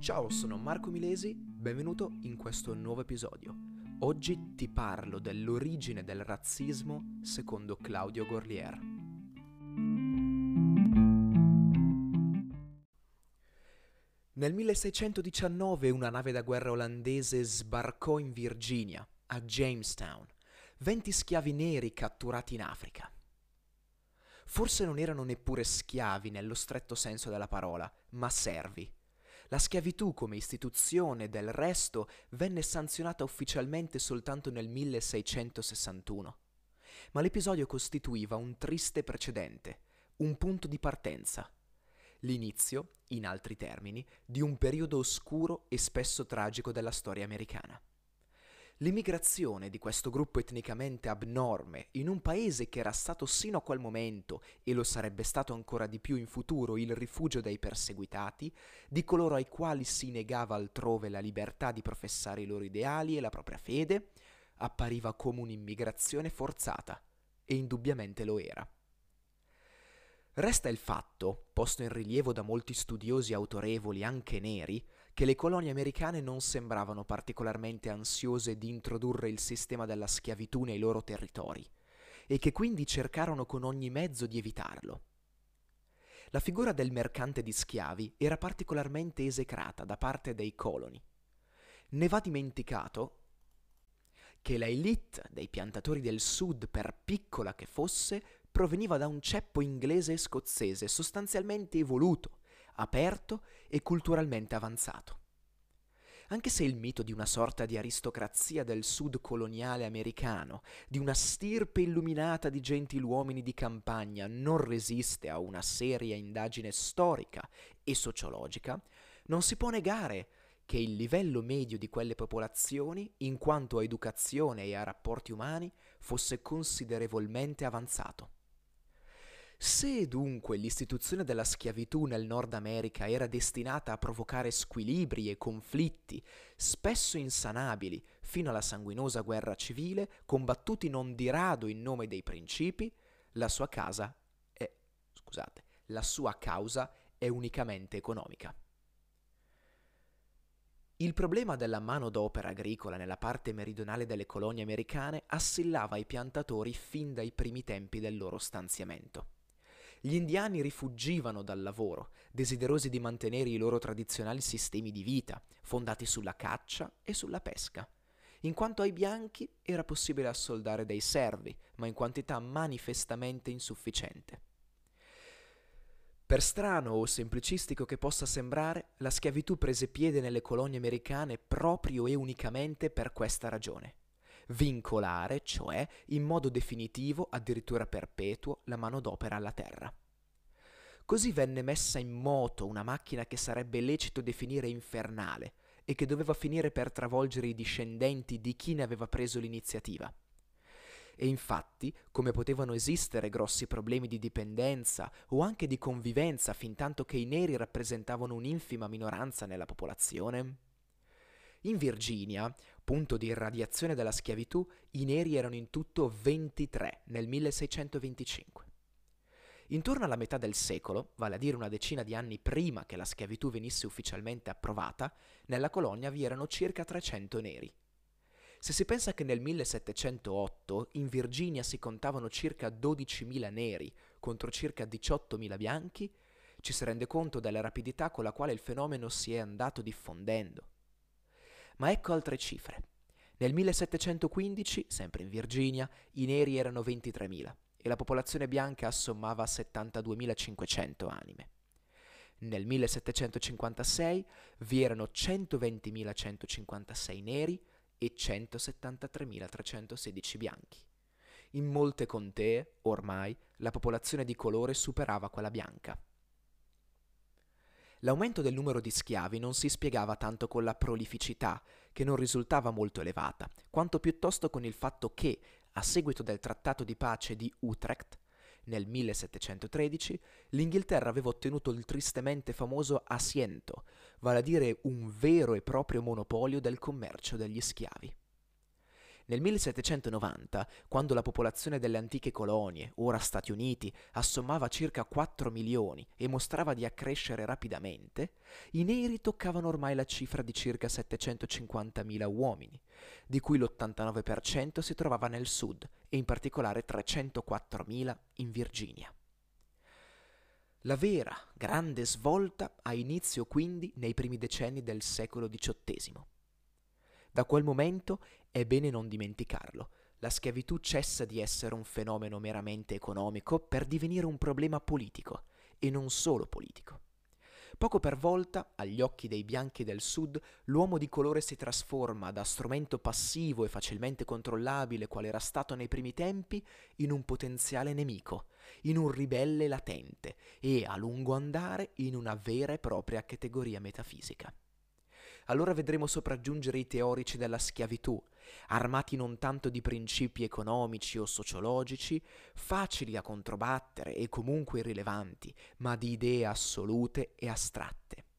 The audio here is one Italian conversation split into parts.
Ciao, sono Marco Milesi, benvenuto in questo nuovo episodio. Oggi ti parlo dell'origine del razzismo secondo Claudio Gorlier. Nel 1619 una nave da guerra olandese sbarcò in Virginia, a Jamestown, 20 schiavi neri catturati in Africa. Forse non erano neppure schiavi nello stretto senso della parola, ma servi. La schiavitù come istituzione, del resto, venne sanzionata ufficialmente soltanto nel 1661. Ma l'episodio costituiva un triste precedente, un punto di partenza. L'inizio, in altri termini, di un periodo oscuro e spesso tragico della storia americana. L'immigrazione di questo gruppo etnicamente abnorme in un paese che era stato sino a quel momento, e lo sarebbe stato ancora di più in futuro, il rifugio dei perseguitati, di coloro ai quali si negava altrove la libertà di professare i loro ideali e la propria fede, appariva come un'immigrazione forzata, e indubbiamente lo era. Resta il fatto, posto in rilievo da molti studiosi autorevoli anche neri, che le colonie americane non sembravano particolarmente ansiose di introdurre il sistema della schiavitù nei loro territori e che quindi cercarono con ogni mezzo di evitarlo. La figura del mercante di schiavi era particolarmente esecrata da parte dei coloni. Ne va dimenticato che la elite dei piantatori del sud, per piccola che fosse, proveniva da un ceppo inglese e scozzese sostanzialmente evoluto, aperto e culturalmente avanzato. Anche se il mito di una sorta di aristocrazia del sud coloniale americano, di una stirpe illuminata di gentiluomini di campagna, non resiste a una seria indagine storica e sociologica, non si può negare che il livello medio di quelle popolazioni, in quanto a educazione e a rapporti umani, fosse considerevolmente avanzato. Se dunque l'istituzione della schiavitù nel Nord America era destinata a provocare squilibri e conflitti, spesso insanabili, fino alla sanguinosa guerra civile, combattuti non di rado in nome dei principi, la sua casa è, scusate, la sua causa è unicamente economica. Il problema della manodopera agricola nella parte meridionale delle colonie americane assillava i piantatori fin dai primi tempi del loro stanziamento. Gli indiani rifuggivano dal lavoro, desiderosi di mantenere i loro tradizionali sistemi di vita, fondati sulla caccia e sulla pesca. In quanto ai bianchi era possibile assoldare dei servi, ma in quantità manifestamente insufficiente. Per strano o semplicistico che possa sembrare, la schiavitù prese piede nelle colonie americane proprio e unicamente per questa ragione vincolare, cioè in modo definitivo, addirittura perpetuo, la manodopera alla terra. Così venne messa in moto una macchina che sarebbe lecito definire infernale e che doveva finire per travolgere i discendenti di chi ne aveva preso l'iniziativa. E infatti, come potevano esistere grossi problemi di dipendenza o anche di convivenza fin tanto che i neri rappresentavano un'infima minoranza nella popolazione? In Virginia, punto di irradiazione della schiavitù, i neri erano in tutto 23 nel 1625. Intorno alla metà del secolo, vale a dire una decina di anni prima che la schiavitù venisse ufficialmente approvata, nella colonia vi erano circa 300 neri. Se si pensa che nel 1708 in Virginia si contavano circa 12.000 neri contro circa 18.000 bianchi, ci si rende conto della rapidità con la quale il fenomeno si è andato diffondendo. Ma ecco altre cifre. Nel 1715, sempre in Virginia, i neri erano 23.000 e la popolazione bianca assommava 72.500 anime. Nel 1756 vi erano 120.156 neri e 173.316 bianchi. In molte contee, ormai, la popolazione di colore superava quella bianca. L'aumento del numero di schiavi non si spiegava tanto con la prolificità, che non risultava molto elevata, quanto piuttosto con il fatto che, a seguito del trattato di pace di Utrecht, nel 1713, l'Inghilterra aveva ottenuto il tristemente famoso asiento, vale a dire un vero e proprio monopolio del commercio degli schiavi. Nel 1790, quando la popolazione delle antiche colonie, ora Stati Uniti, assommava circa 4 milioni e mostrava di accrescere rapidamente, i neri toccavano ormai la cifra di circa 750.000 uomini, di cui l'89% si trovava nel sud e in particolare 304.000 in Virginia. La vera grande svolta ha inizio quindi nei primi decenni del secolo XVIII. Da quel momento è bene non dimenticarlo. La schiavitù cessa di essere un fenomeno meramente economico per divenire un problema politico, e non solo politico. Poco per volta, agli occhi dei bianchi del Sud, l'uomo di colore si trasforma da strumento passivo e facilmente controllabile qual era stato nei primi tempi in un potenziale nemico, in un ribelle latente e, a lungo andare, in una vera e propria categoria metafisica allora vedremo sopraggiungere i teorici della schiavitù, armati non tanto di principi economici o sociologici, facili da controbattere e comunque irrilevanti, ma di idee assolute e astratte.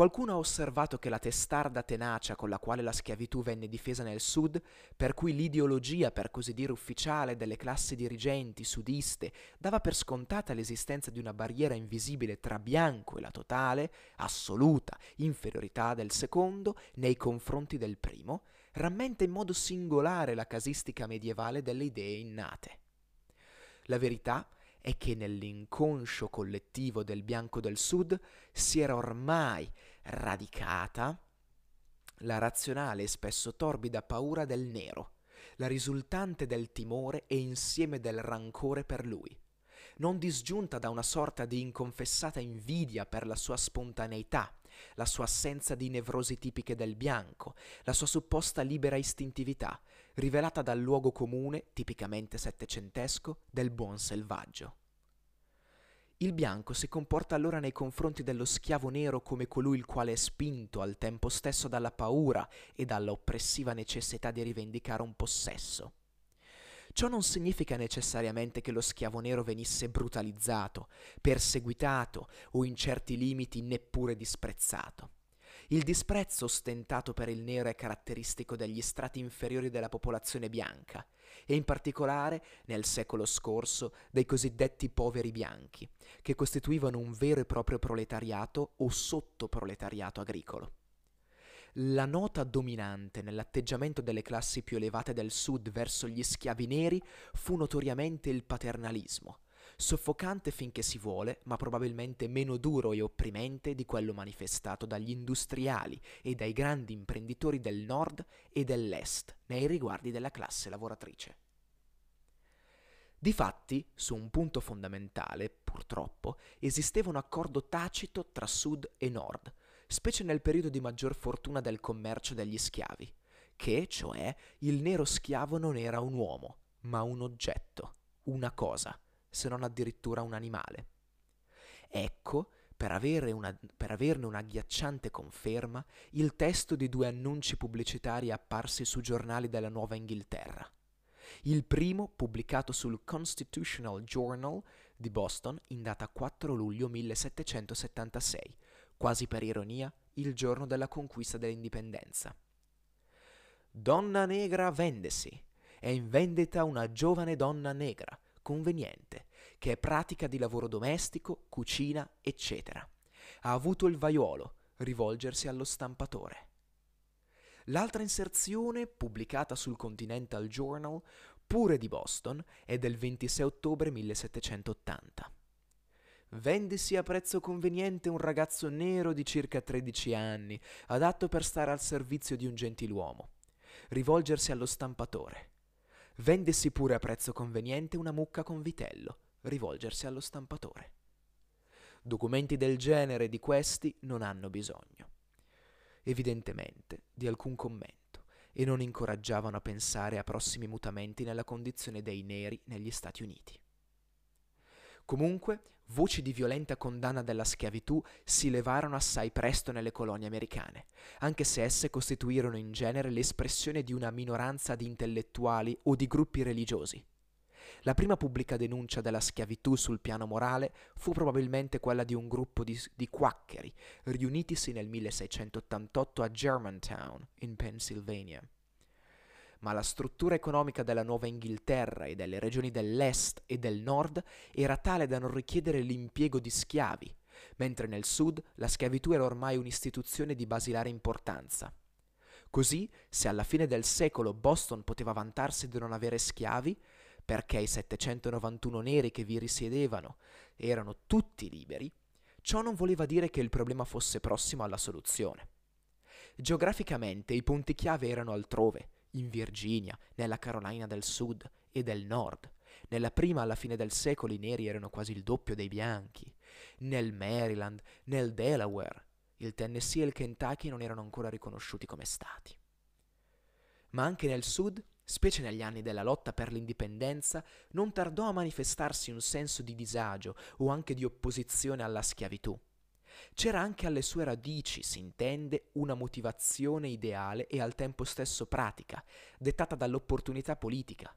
Qualcuno ha osservato che la testarda tenacia con la quale la schiavitù venne difesa nel Sud, per cui l'ideologia, per così dire ufficiale, delle classi dirigenti sudiste dava per scontata l'esistenza di una barriera invisibile tra bianco e la totale, assoluta inferiorità del secondo nei confronti del primo, rammenta in modo singolare la casistica medievale delle idee innate. La verità è che nell'inconscio collettivo del bianco del Sud si era ormai radicata la razionale e spesso torbida paura del nero, la risultante del timore e insieme del rancore per lui, non disgiunta da una sorta di inconfessata invidia per la sua spontaneità, la sua assenza di nevrosi tipiche del bianco, la sua supposta libera istintività, rivelata dal luogo comune, tipicamente settecentesco, del buon selvaggio. Il bianco si comporta allora nei confronti dello schiavo nero come colui il quale è spinto al tempo stesso dalla paura e dalla oppressiva necessità di rivendicare un possesso. Ciò non significa necessariamente che lo schiavo nero venisse brutalizzato, perseguitato o in certi limiti neppure disprezzato. Il disprezzo ostentato per il nero è caratteristico degli strati inferiori della popolazione bianca e in particolare nel secolo scorso dei cosiddetti poveri bianchi, che costituivano un vero e proprio proletariato o sottoproletariato agricolo. La nota dominante nell'atteggiamento delle classi più elevate del sud verso gli schiavi neri fu notoriamente il paternalismo, soffocante finché si vuole, ma probabilmente meno duro e opprimente di quello manifestato dagli industriali e dai grandi imprenditori del nord e dell'est nei riguardi della classe lavoratrice. Difatti, su un punto fondamentale, purtroppo, esisteva un accordo tacito tra sud e nord, specie nel periodo di maggior fortuna del commercio degli schiavi, che, cioè, il nero schiavo non era un uomo, ma un oggetto, una cosa, se non addirittura un animale. Ecco, per, una, per averne un'agghiacciante conferma, il testo di due annunci pubblicitari apparsi su giornali della Nuova Inghilterra. Il primo pubblicato sul Constitutional Journal di Boston in data 4 luglio 1776, quasi per ironia il giorno della conquista dell'indipendenza. Donna negra vendesi. È in vendita una giovane donna negra, conveniente, che è pratica di lavoro domestico, cucina, eccetera. Ha avuto il vaiolo, rivolgersi allo stampatore. L'altra inserzione, pubblicata sul Continental Journal, pure di Boston, è del 26 ottobre 1780. Vendisi a prezzo conveniente un ragazzo nero di circa 13 anni, adatto per stare al servizio di un gentiluomo. Rivolgersi allo stampatore. Vendesi pure a prezzo conveniente una mucca con vitello, rivolgersi allo stampatore. Documenti del genere di questi non hanno bisogno, evidentemente, di alcun commento e non incoraggiavano a pensare a prossimi mutamenti nella condizione dei neri negli Stati Uniti. Comunque, voci di violenta condanna della schiavitù si levarono assai presto nelle colonie americane, anche se esse costituirono in genere l'espressione di una minoranza di intellettuali o di gruppi religiosi. La prima pubblica denuncia della schiavitù sul piano morale fu probabilmente quella di un gruppo di, di quaccheri riunitisi nel 1688 a Germantown, in Pennsylvania. Ma la struttura economica della Nuova Inghilterra e delle regioni dell'est e del nord era tale da non richiedere l'impiego di schiavi, mentre nel sud la schiavitù era ormai un'istituzione di basilare importanza. Così, se alla fine del secolo Boston poteva vantarsi di non avere schiavi, perché i 791 neri che vi risiedevano erano tutti liberi, ciò non voleva dire che il problema fosse prossimo alla soluzione. Geograficamente i punti chiave erano altrove, in Virginia, nella Carolina del Sud e del Nord. Nella prima alla fine del secolo i neri erano quasi il doppio dei bianchi. Nel Maryland, nel Delaware, il Tennessee e il Kentucky non erano ancora riconosciuti come stati. Ma anche nel Sud, specie negli anni della lotta per l'indipendenza, non tardò a manifestarsi un senso di disagio o anche di opposizione alla schiavitù. C'era anche alle sue radici, si intende, una motivazione ideale e al tempo stesso pratica, dettata dall'opportunità politica.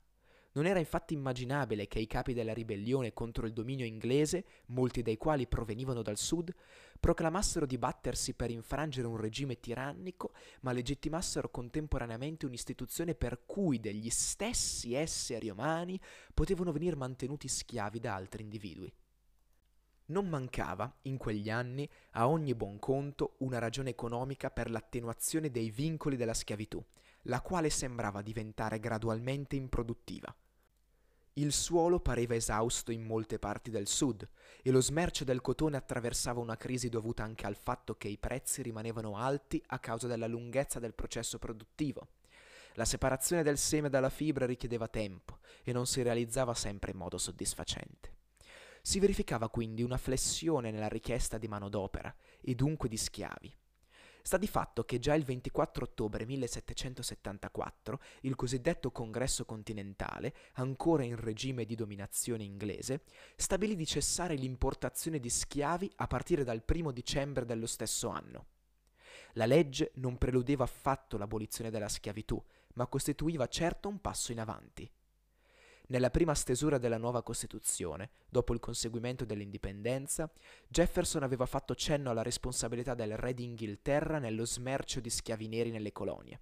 Non era infatti immaginabile che i capi della ribellione contro il dominio inglese, molti dei quali provenivano dal sud, proclamassero di battersi per infrangere un regime tirannico, ma legittimassero contemporaneamente un'istituzione per cui degli stessi esseri umani potevano venire mantenuti schiavi da altri individui. Non mancava, in quegli anni, a ogni buon conto, una ragione economica per l'attenuazione dei vincoli della schiavitù, la quale sembrava diventare gradualmente improduttiva. Il suolo pareva esausto in molte parti del sud e lo smercio del cotone attraversava una crisi dovuta anche al fatto che i prezzi rimanevano alti a causa della lunghezza del processo produttivo. La separazione del seme dalla fibra richiedeva tempo e non si realizzava sempre in modo soddisfacente. Si verificava quindi una flessione nella richiesta di manodopera e dunque di schiavi. Sta di fatto che già il 24 ottobre 1774 il cosiddetto Congresso continentale, ancora in regime di dominazione inglese, stabilì di cessare l'importazione di schiavi a partire dal 1 dicembre dello stesso anno. La legge non preludeva affatto l'abolizione della schiavitù, ma costituiva certo un passo in avanti. Nella prima stesura della nuova Costituzione, dopo il conseguimento dell'indipendenza, Jefferson aveva fatto cenno alla responsabilità del re d'Inghilterra nello smercio di schiavi neri nelle colonie.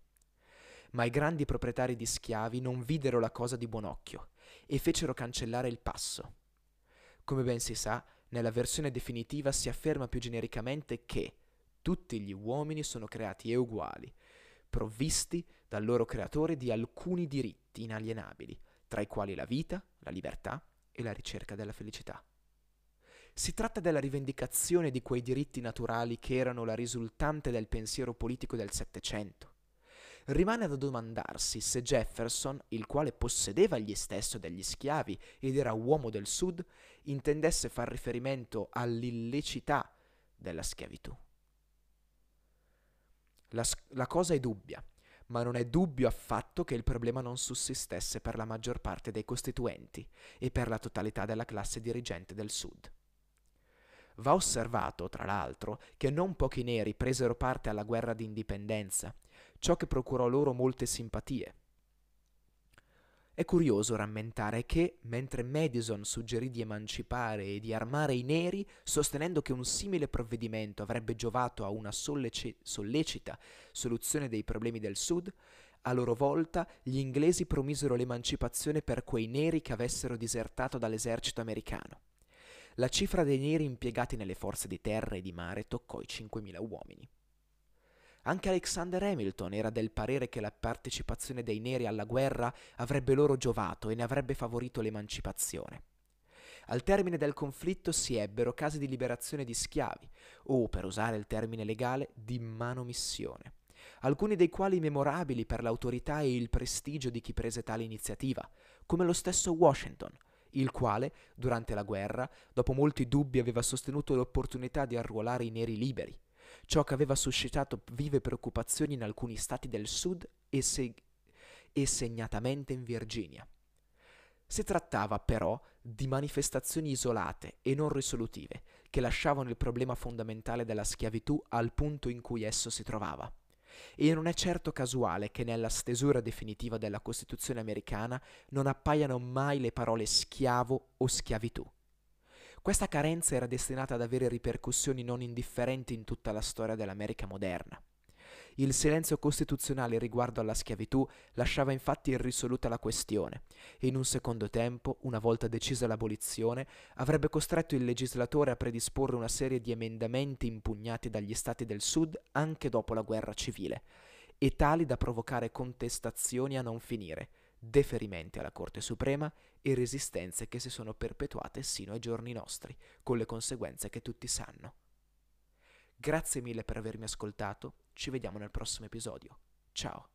Ma i grandi proprietari di schiavi non videro la cosa di buon occhio e fecero cancellare il passo. Come ben si sa, nella versione definitiva si afferma più genericamente che tutti gli uomini sono creati e uguali, provvisti dal loro creatore di alcuni diritti inalienabili, tra i quali la vita, la libertà e la ricerca della felicità. Si tratta della rivendicazione di quei diritti naturali che erano la risultante del pensiero politico del Settecento. Rimane da domandarsi se Jefferson, il quale possedeva egli stesso degli schiavi ed era uomo del Sud, intendesse far riferimento all'illecità della schiavitù. La, la cosa è dubbia, ma non è dubbio affatto che il problema non sussistesse per la maggior parte dei costituenti e per la totalità della classe dirigente del Sud. Va osservato, tra l'altro, che non pochi neri presero parte alla guerra d'indipendenza, ciò che procurò loro molte simpatie. È curioso rammentare che, mentre Madison suggerì di emancipare e di armare i neri, sostenendo che un simile provvedimento avrebbe giovato a una solleci- sollecita soluzione dei problemi del Sud, a loro volta gli inglesi promisero l'emancipazione per quei neri che avessero disertato dall'esercito americano. La cifra dei neri impiegati nelle forze di terra e di mare toccò i 5.000 uomini. Anche Alexander Hamilton era del parere che la partecipazione dei neri alla guerra avrebbe loro giovato e ne avrebbe favorito l'emancipazione. Al termine del conflitto si ebbero casi di liberazione di schiavi, o, per usare il termine legale, di manomissione, alcuni dei quali memorabili per l'autorità e il prestigio di chi prese tale iniziativa, come lo stesso Washington, il quale, durante la guerra, dopo molti dubbi aveva sostenuto l'opportunità di arruolare i neri liberi, ciò che aveva suscitato vive preoccupazioni in alcuni stati del sud e, se- e segnatamente in Virginia. Si trattava però di manifestazioni isolate e non risolutive, che lasciavano il problema fondamentale della schiavitù al punto in cui esso si trovava. E non è certo casuale che nella stesura definitiva della Costituzione americana non appaiano mai le parole schiavo o schiavitù. Questa carenza era destinata ad avere ripercussioni non indifferenti in tutta la storia dell'America moderna. Il silenzio costituzionale riguardo alla schiavitù lasciava infatti irrisoluta la questione e in un secondo tempo, una volta decisa l'abolizione, avrebbe costretto il legislatore a predisporre una serie di emendamenti impugnati dagli stati del Sud anche dopo la guerra civile, e tali da provocare contestazioni a non finire, deferimenti alla Corte Suprema e resistenze che si sono perpetuate sino ai giorni nostri, con le conseguenze che tutti sanno. Grazie mille per avermi ascoltato, ci vediamo nel prossimo episodio. Ciao!